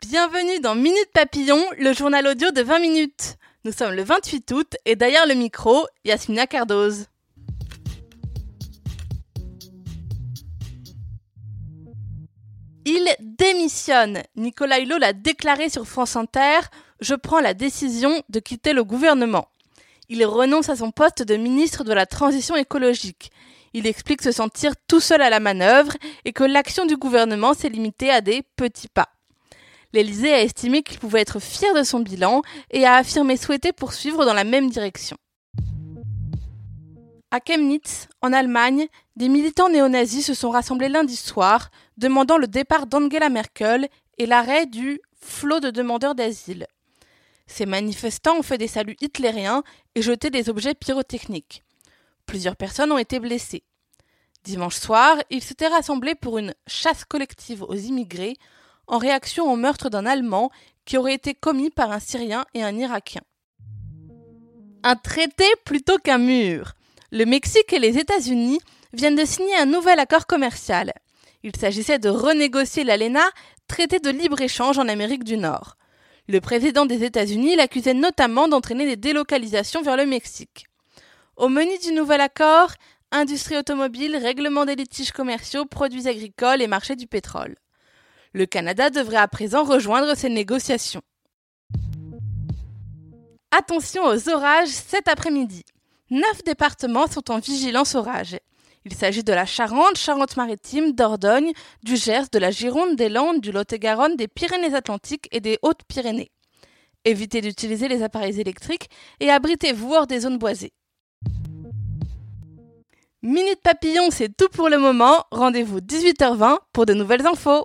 Bienvenue dans Minute Papillon, le journal audio de 20 minutes. Nous sommes le 28 août et derrière le micro, Yasmina Cardoz. Il démissionne. Nicolas Hulot l'a déclaré sur France Inter. Je prends la décision de quitter le gouvernement. Il renonce à son poste de ministre de la Transition écologique. Il explique se sentir tout seul à la manœuvre et que l'action du gouvernement s'est limitée à des petits pas. L'Élysée a estimé qu'il pouvait être fier de son bilan et a affirmé souhaiter poursuivre dans la même direction. À Chemnitz, en Allemagne, des militants néo-nazis se sont rassemblés lundi soir, demandant le départ d'Angela Merkel et l'arrêt du flot de demandeurs d'asile. Ces manifestants ont fait des saluts hitlériens et jeté des objets pyrotechniques. Plusieurs personnes ont été blessées. Dimanche soir, ils s'étaient rassemblés pour une chasse collective aux immigrés en réaction au meurtre d'un Allemand qui aurait été commis par un Syrien et un Irakien. Un traité plutôt qu'un mur le Mexique et les États-Unis viennent de signer un nouvel accord commercial. Il s'agissait de renégocier l'ALENA, traité de libre-échange en Amérique du Nord. Le président des États-Unis l'accusait notamment d'entraîner des délocalisations vers le Mexique. Au menu du nouvel accord, industrie automobile, règlement des litiges commerciaux, produits agricoles et marché du pétrole. Le Canada devrait à présent rejoindre ces négociations. Attention aux orages cet après-midi. Neuf départements sont en vigilance orage. Il s'agit de la Charente, Charente-Maritime, Dordogne, du Gers, de la Gironde, des Landes, du Lot-et-Garonne, des Pyrénées-Atlantiques et des Hautes-Pyrénées. Évitez d'utiliser les appareils électriques et abritez-vous hors des zones boisées. Minute Papillon, c'est tout pour le moment. Rendez-vous 18h20 pour de nouvelles infos.